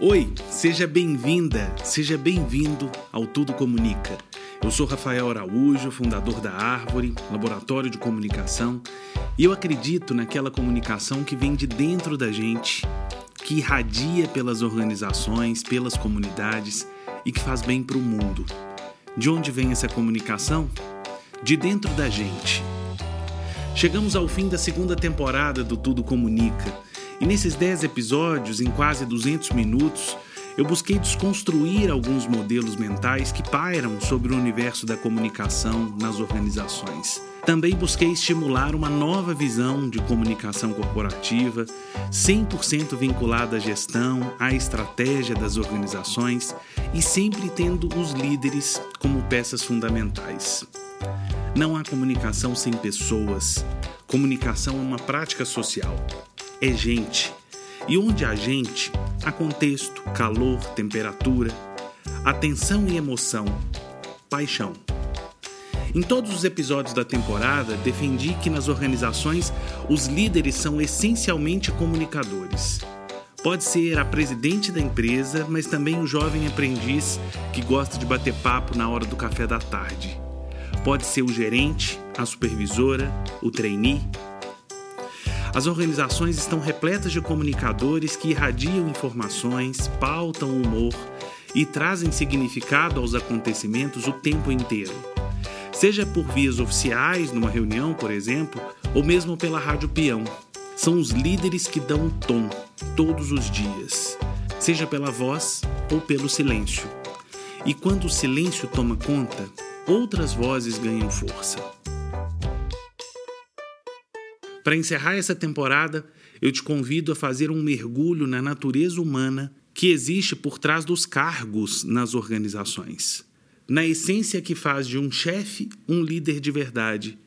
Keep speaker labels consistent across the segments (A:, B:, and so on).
A: Oi, seja bem-vinda, seja bem-vindo ao Tudo Comunica. Eu sou Rafael Araújo, fundador da Árvore, laboratório de comunicação, e eu acredito naquela comunicação que vem de dentro da gente, que irradia pelas organizações, pelas comunidades e que faz bem para o mundo. De onde vem essa comunicação? De dentro da gente. Chegamos ao fim da segunda temporada do Tudo Comunica e nesses 10 episódios, em quase 200 minutos, eu busquei desconstruir alguns modelos mentais que pairam sobre o universo da comunicação nas organizações. Também busquei estimular uma nova visão de comunicação corporativa, 100% vinculada à gestão, à estratégia das organizações e sempre tendo os líderes como peças fundamentais. Não há comunicação sem pessoas. Comunicação é uma prática social é gente. E onde há gente, há contexto, calor, temperatura, atenção e emoção, paixão. Em todos os episódios da temporada, defendi que nas organizações os líderes são essencialmente comunicadores. Pode ser a presidente da empresa, mas também o jovem aprendiz que gosta de bater papo na hora do café da tarde. Pode ser o gerente, a supervisora, o trainee, as organizações estão repletas de comunicadores que irradiam informações, pautam o humor e trazem significado aos acontecimentos o tempo inteiro. Seja por vias oficiais, numa reunião, por exemplo, ou mesmo pela rádio peão. São os líderes que dão o tom todos os dias, seja pela voz ou pelo silêncio. E quando o silêncio toma conta, outras vozes ganham força. Para encerrar essa temporada, eu te convido a fazer um mergulho na natureza humana que existe por trás dos cargos nas organizações. Na essência que faz de um chefe um líder de verdade,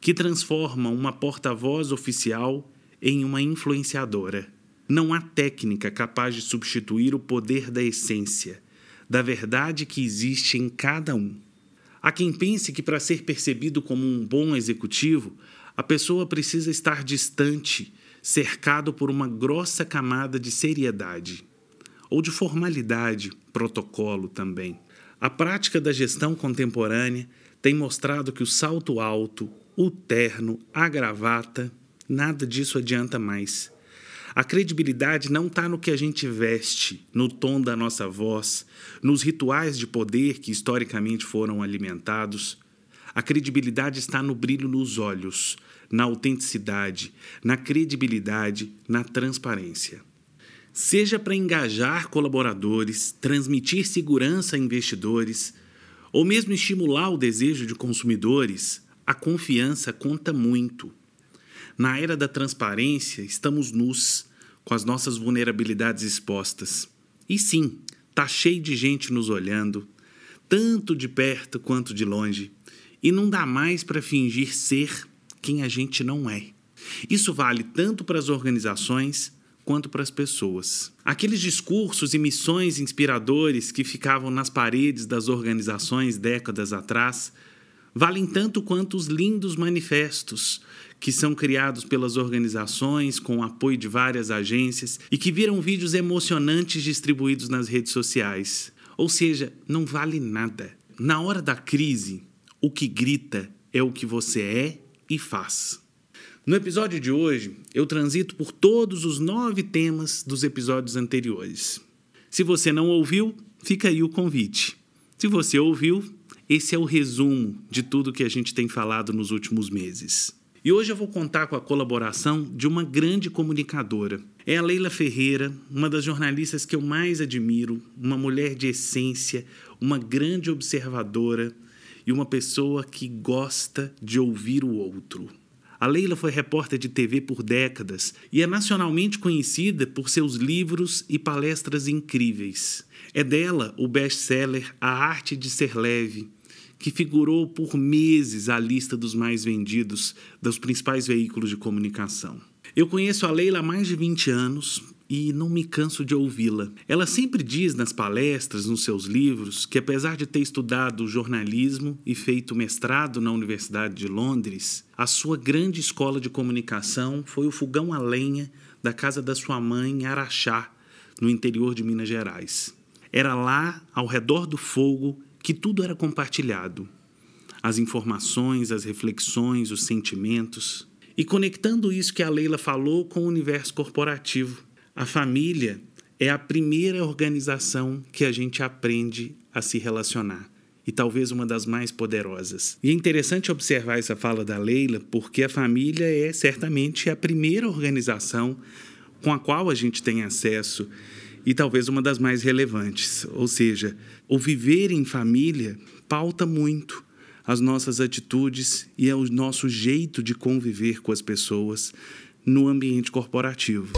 A: que transforma uma porta-voz oficial em uma influenciadora. Não há técnica capaz de substituir o poder da essência, da verdade que existe em cada um. Há quem pense que para ser percebido como um bom executivo, a pessoa precisa estar distante, cercado por uma grossa camada de seriedade ou de formalidade, protocolo também. A prática da gestão contemporânea tem mostrado que o salto alto, o terno, a gravata, nada disso adianta mais. A credibilidade não está no que a gente veste, no tom da nossa voz, nos rituais de poder que historicamente foram alimentados. A credibilidade está no brilho nos olhos, na autenticidade, na credibilidade, na transparência. Seja para engajar colaboradores, transmitir segurança a investidores, ou mesmo estimular o desejo de consumidores, a confiança conta muito. Na era da transparência, estamos nus, com as nossas vulnerabilidades expostas. E sim, tá cheio de gente nos olhando, tanto de perto quanto de longe, e não dá mais para fingir ser quem a gente não é. Isso vale tanto para as organizações quanto para as pessoas. Aqueles discursos e missões inspiradores que ficavam nas paredes das organizações décadas atrás valem tanto quanto os lindos manifestos que são criados pelas organizações com o apoio de várias agências e que viram vídeos emocionantes distribuídos nas redes sociais. Ou seja, não vale nada. Na hora da crise, o que grita é o que você é e faz. No episódio de hoje, eu transito por todos os nove temas dos episódios anteriores. Se você não ouviu, fica aí o convite. Se você ouviu, esse é o resumo de tudo que a gente tem falado nos últimos meses. E hoje eu vou contar com a colaboração de uma grande comunicadora. É a Leila Ferreira, uma das jornalistas que eu mais admiro, uma mulher de essência, uma grande observadora e uma pessoa que gosta de ouvir o outro. A Leila foi repórter de TV por décadas e é nacionalmente conhecida por seus livros e palestras incríveis. É dela o best-seller A Arte de Ser Leve, que figurou por meses à lista dos mais vendidos dos principais veículos de comunicação. Eu conheço a Leila há mais de 20 anos e não me canso de ouvi-la. Ela sempre diz nas palestras, nos seus livros, que apesar de ter estudado jornalismo e feito mestrado na Universidade de Londres, a sua grande escola de comunicação foi o fogão a lenha da casa da sua mãe em Araxá, no interior de Minas Gerais. Era lá, ao redor do fogo, que tudo era compartilhado. As informações, as reflexões, os sentimentos. E conectando isso que a Leila falou com o universo corporativo. A família é a primeira organização que a gente aprende a se relacionar e talvez uma das mais poderosas. E é interessante observar essa fala da Leila, porque a família é certamente a primeira organização com a qual a gente tem acesso e talvez uma das mais relevantes. Ou seja, o viver em família pauta muito as nossas atitudes e é o nosso jeito de conviver com as pessoas no ambiente corporativo.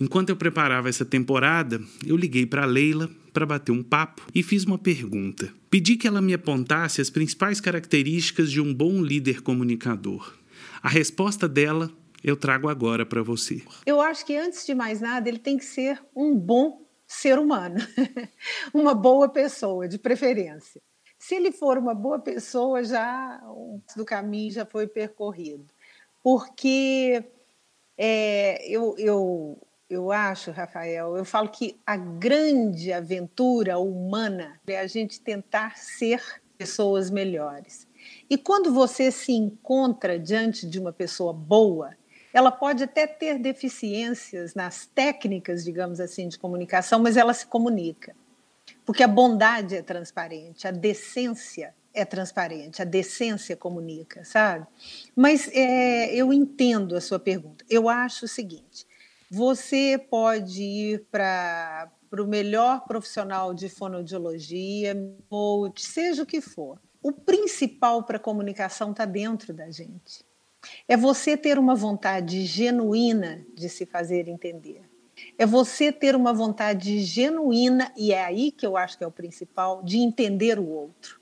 A: Enquanto eu preparava essa temporada, eu liguei para Leila para bater um papo e fiz uma pergunta. Pedi que ela me apontasse as principais características de um bom líder comunicador. A resposta dela eu trago agora para você.
B: Eu acho que antes de mais nada, ele tem que ser um bom ser humano, uma boa pessoa, de preferência. Se ele for uma boa pessoa, já do caminho já foi percorrido. Porque é, eu, eu eu acho, Rafael, eu falo que a grande aventura humana é a gente tentar ser pessoas melhores. E quando você se encontra diante de uma pessoa boa, ela pode até ter deficiências nas técnicas, digamos assim, de comunicação, mas ela se comunica. Porque a bondade é transparente, a decência é transparente, a decência comunica, sabe? Mas é, eu entendo a sua pergunta. Eu acho o seguinte: você pode ir para o melhor profissional de fonoaudiologia, ou seja o que for. O principal para a comunicação está dentro da gente. É você ter uma vontade genuína de se fazer entender. É você ter uma vontade genuína, e é aí que eu acho que é o principal, de entender o outro.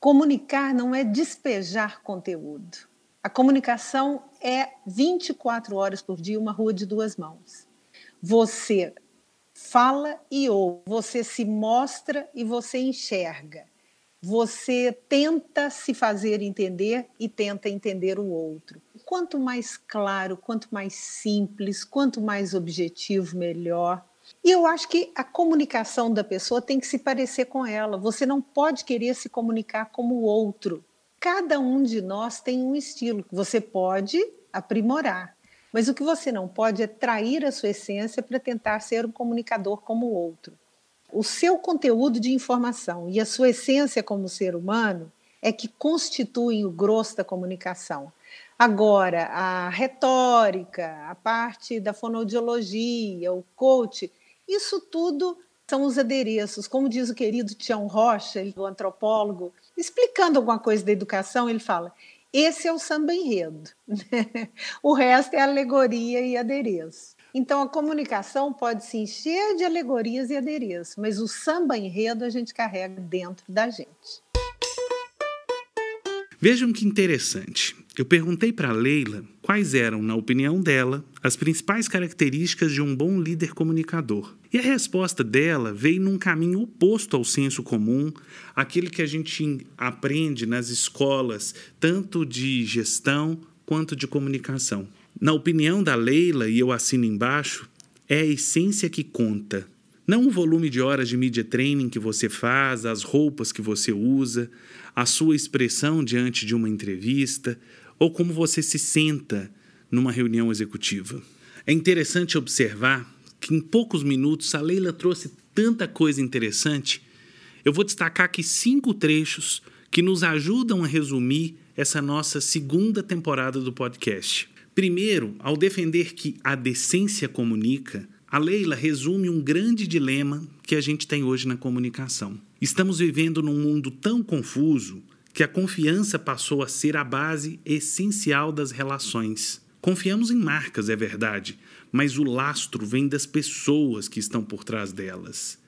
B: Comunicar não é despejar conteúdo. A comunicação é 24 horas por dia uma rua de duas mãos. Você fala e ouve, você se mostra e você enxerga. Você tenta se fazer entender e tenta entender o outro. Quanto mais claro, quanto mais simples, quanto mais objetivo, melhor. E eu acho que a comunicação da pessoa tem que se parecer com ela. Você não pode querer se comunicar como o outro. Cada um de nós tem um estilo que você pode aprimorar, mas o que você não pode é trair a sua essência para tentar ser um comunicador como o outro. O seu conteúdo de informação e a sua essência como ser humano é que constituem o grosso da comunicação. Agora, a retórica, a parte da fonoaudiologia, o coach, isso tudo são os adereços. Como diz o querido Tião Rocha, o antropólogo, explicando alguma coisa da educação, ele fala: esse é o samba enredo, o resto é alegoria e adereço. Então a comunicação pode se encher de alegorias e adereços, mas o samba enredo a gente carrega dentro da gente.
A: Vejam que interessante. Eu perguntei para Leila quais eram, na opinião dela, as principais características de um bom líder comunicador. E a resposta dela veio num caminho oposto ao senso comum, aquele que a gente aprende nas escolas, tanto de gestão quanto de comunicação. Na opinião da Leila, e eu assino embaixo, é a essência que conta. Não o volume de horas de media training que você faz, as roupas que você usa, a sua expressão diante de uma entrevista ou como você se senta numa reunião executiva. É interessante observar que em poucos minutos a Leila trouxe tanta coisa interessante. Eu vou destacar aqui cinco trechos que nos ajudam a resumir essa nossa segunda temporada do podcast. Primeiro, ao defender que a decência comunica, a Leila resume um grande dilema que a gente tem hoje na comunicação. Estamos vivendo num mundo tão confuso que a confiança passou a ser a base essencial das relações. Confiamos em marcas, é verdade, mas o lastro vem das pessoas que estão por trás delas.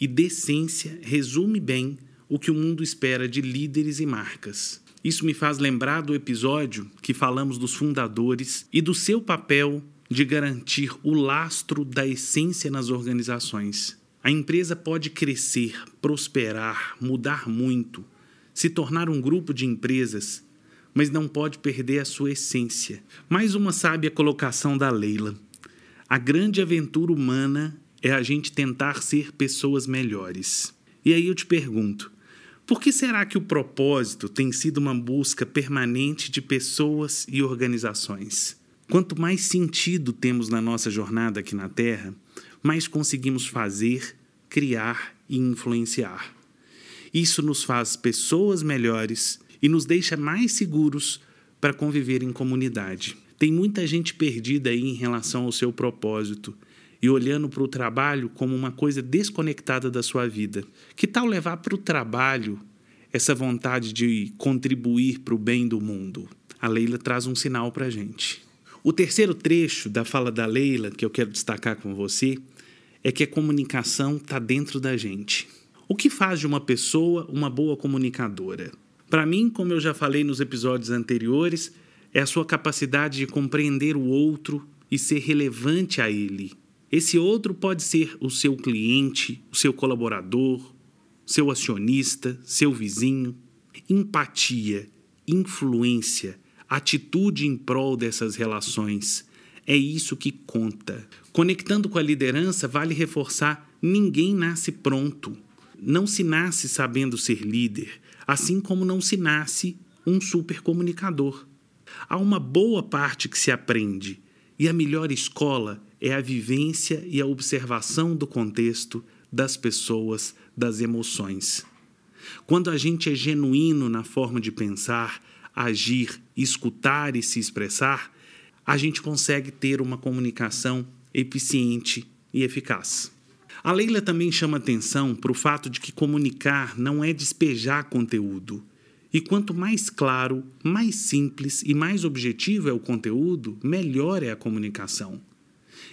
A: E decência resume bem o que o mundo espera de líderes e marcas. Isso me faz lembrar do episódio que falamos dos fundadores e do seu papel de garantir o lastro da essência nas organizações. A empresa pode crescer, prosperar, mudar muito, se tornar um grupo de empresas, mas não pode perder a sua essência. Mais uma sábia colocação da Leila. A grande aventura humana é a gente tentar ser pessoas melhores. E aí eu te pergunto: por que será que o propósito tem sido uma busca permanente de pessoas e organizações? Quanto mais sentido temos na nossa jornada aqui na Terra, mais conseguimos fazer, criar e influenciar. Isso nos faz pessoas melhores e nos deixa mais seguros para conviver em comunidade. Tem muita gente perdida aí em relação ao seu propósito e olhando para o trabalho como uma coisa desconectada da sua vida. Que tal levar para o trabalho essa vontade de contribuir para o bem do mundo? A Leila traz um sinal para a gente. O terceiro trecho da fala da Leila, que eu quero destacar com você, é que a comunicação está dentro da gente. O que faz de uma pessoa uma boa comunicadora? Para mim, como eu já falei nos episódios anteriores, é a sua capacidade de compreender o outro e ser relevante a ele. Esse outro pode ser o seu cliente, o seu colaborador, seu acionista, seu vizinho. Empatia, influência, atitude em prol dessas relações. É isso que conta. Conectando com a liderança, vale reforçar: ninguém nasce pronto. Não se nasce sabendo ser líder, assim como não se nasce um super comunicador. Há uma boa parte que se aprende, e a melhor escola é a vivência e a observação do contexto, das pessoas, das emoções. Quando a gente é genuíno na forma de pensar, agir, escutar e se expressar, a gente consegue ter uma comunicação eficiente e eficaz. A Leila também chama atenção para o fato de que comunicar não é despejar conteúdo, e quanto mais claro, mais simples e mais objetivo é o conteúdo, melhor é a comunicação.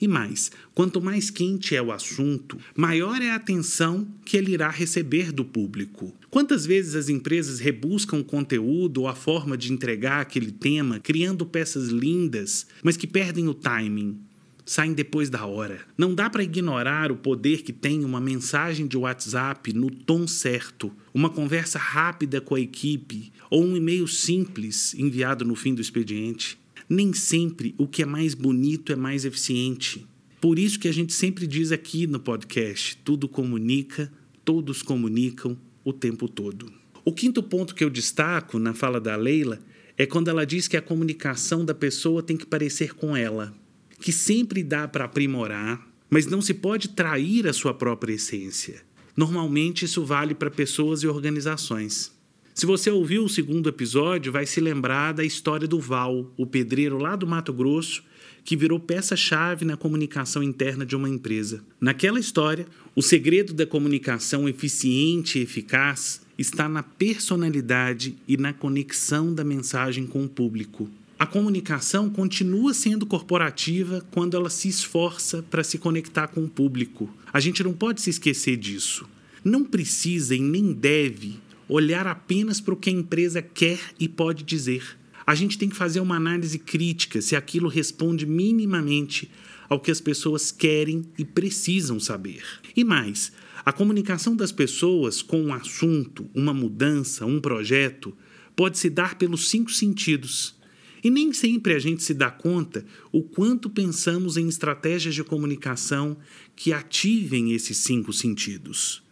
A: E mais, quanto mais quente é o assunto, maior é a atenção que ele irá receber do público. Quantas vezes as empresas rebuscam o conteúdo ou a forma de entregar aquele tema, criando peças lindas, mas que perdem o timing, saem depois da hora. Não dá para ignorar o poder que tem uma mensagem de WhatsApp no tom certo, uma conversa rápida com a equipe ou um e-mail simples enviado no fim do expediente. Nem sempre o que é mais bonito é mais eficiente. Por isso que a gente sempre diz aqui no podcast: tudo comunica, todos comunicam o tempo todo. O quinto ponto que eu destaco na fala da Leila é quando ela diz que a comunicação da pessoa tem que parecer com ela que sempre dá para aprimorar, mas não se pode trair a sua própria essência. Normalmente isso vale para pessoas e organizações. Se você ouviu o segundo episódio, vai se lembrar da história do Val, o pedreiro lá do Mato Grosso, que virou peça-chave na comunicação interna de uma empresa. Naquela história, o segredo da comunicação eficiente e eficaz está na personalidade e na conexão da mensagem com o público a comunicação continua sendo corporativa quando ela se esforça para se conectar com o público. A gente não pode se esquecer disso. Não precisa e nem deve olhar apenas para o que a empresa quer e pode dizer. A gente tem que fazer uma análise crítica se aquilo responde minimamente ao que as pessoas querem e precisam saber. E mais, a comunicação das pessoas com um assunto, uma mudança, um projeto, pode se dar pelos cinco sentidos e nem sempre a gente se dá conta o quanto pensamos em estratégias de comunicação que ativem esses cinco sentidos.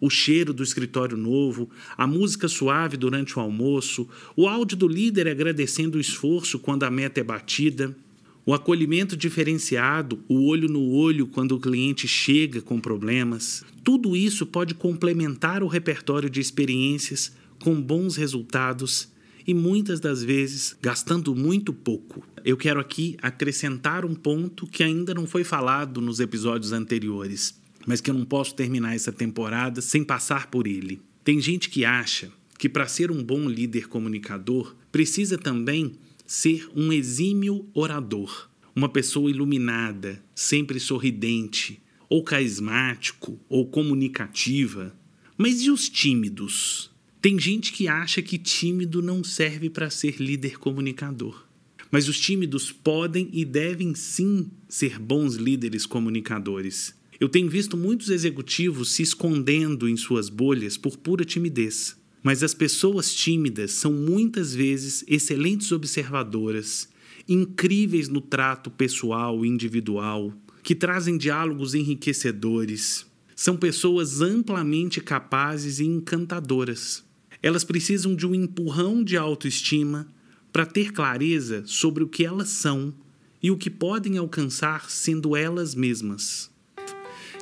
A: O cheiro do escritório novo, a música suave durante o almoço, o áudio do líder agradecendo o esforço quando a meta é batida, o acolhimento diferenciado, o olho no olho quando o cliente chega com problemas. Tudo isso pode complementar o repertório de experiências com bons resultados e muitas das vezes gastando muito pouco. Eu quero aqui acrescentar um ponto que ainda não foi falado nos episódios anteriores, mas que eu não posso terminar essa temporada sem passar por ele. Tem gente que acha que para ser um bom líder comunicador precisa também ser um exímio orador, uma pessoa iluminada, sempre sorridente, ou carismático, ou comunicativa. Mas e os tímidos? Tem gente que acha que tímido não serve para ser líder comunicador. Mas os tímidos podem e devem sim ser bons líderes comunicadores. Eu tenho visto muitos executivos se escondendo em suas bolhas por pura timidez. Mas as pessoas tímidas são muitas vezes excelentes observadoras, incríveis no trato pessoal e individual, que trazem diálogos enriquecedores. São pessoas amplamente capazes e encantadoras. Elas precisam de um empurrão de autoestima para ter clareza sobre o que elas são e o que podem alcançar sendo elas mesmas.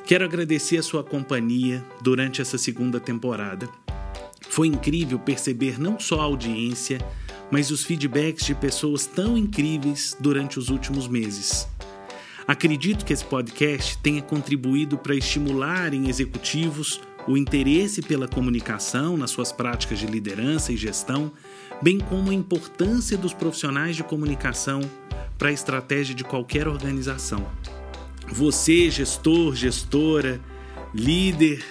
A: Quero agradecer a sua companhia durante essa segunda temporada. Foi incrível perceber não só a audiência, mas os feedbacks de pessoas tão incríveis durante os últimos meses. Acredito que esse podcast tenha contribuído para estimular em executivos o interesse pela comunicação nas suas práticas de liderança e gestão, bem como a importância dos profissionais de comunicação para a estratégia de qualquer organização. Você, gestor, gestora, líder,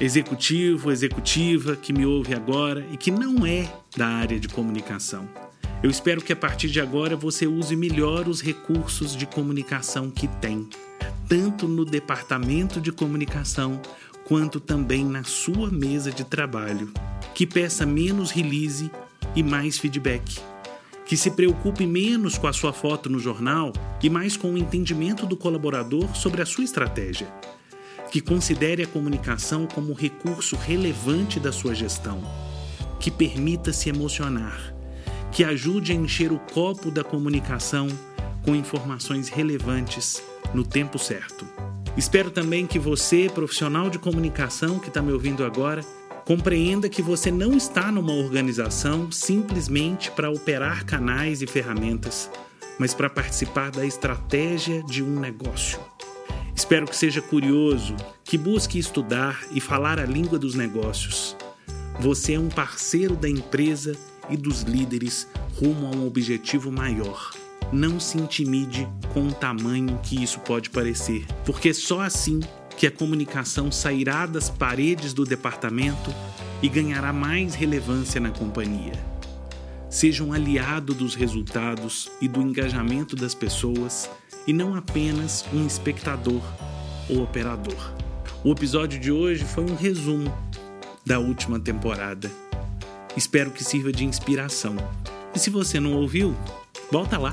A: executivo, executiva que me ouve agora e que não é da área de comunicação. Eu espero que a partir de agora você use melhor os recursos de comunicação que tem, tanto no departamento de comunicação quanto também na sua mesa de trabalho. Que peça menos release e mais feedback. Que se preocupe menos com a sua foto no jornal e mais com o entendimento do colaborador sobre a sua estratégia. Que considere a comunicação como recurso relevante da sua gestão. Que permita se emocionar. Que ajude a encher o copo da comunicação com informações relevantes no tempo certo. Espero também que você, profissional de comunicação que está me ouvindo agora, compreenda que você não está numa organização simplesmente para operar canais e ferramentas, mas para participar da estratégia de um negócio. Espero que seja curioso, que busque estudar e falar a língua dos negócios. Você é um parceiro da empresa e dos líderes rumo a um objetivo maior não se intimide com o tamanho que isso pode parecer, porque só assim que a comunicação sairá das paredes do departamento e ganhará mais relevância na companhia. Seja um aliado dos resultados e do engajamento das pessoas e não apenas um espectador ou operador. O episódio de hoje foi um resumo da última temporada. Espero que sirva de inspiração. E se você não ouviu, volta lá.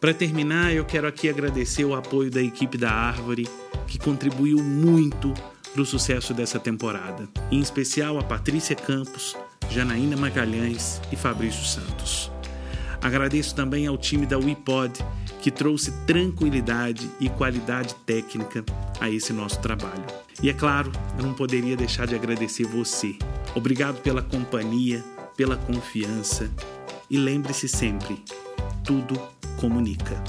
A: Para terminar, eu quero aqui agradecer o apoio da equipe da Árvore, que contribuiu muito para o sucesso dessa temporada, em especial a Patrícia Campos, Janaína Magalhães e Fabrício Santos. Agradeço também ao time da WePod, que trouxe tranquilidade e qualidade técnica a esse nosso trabalho. E é claro, eu não poderia deixar de agradecer você. Obrigado pela companhia, pela confiança e lembre-se sempre: tudo comunica.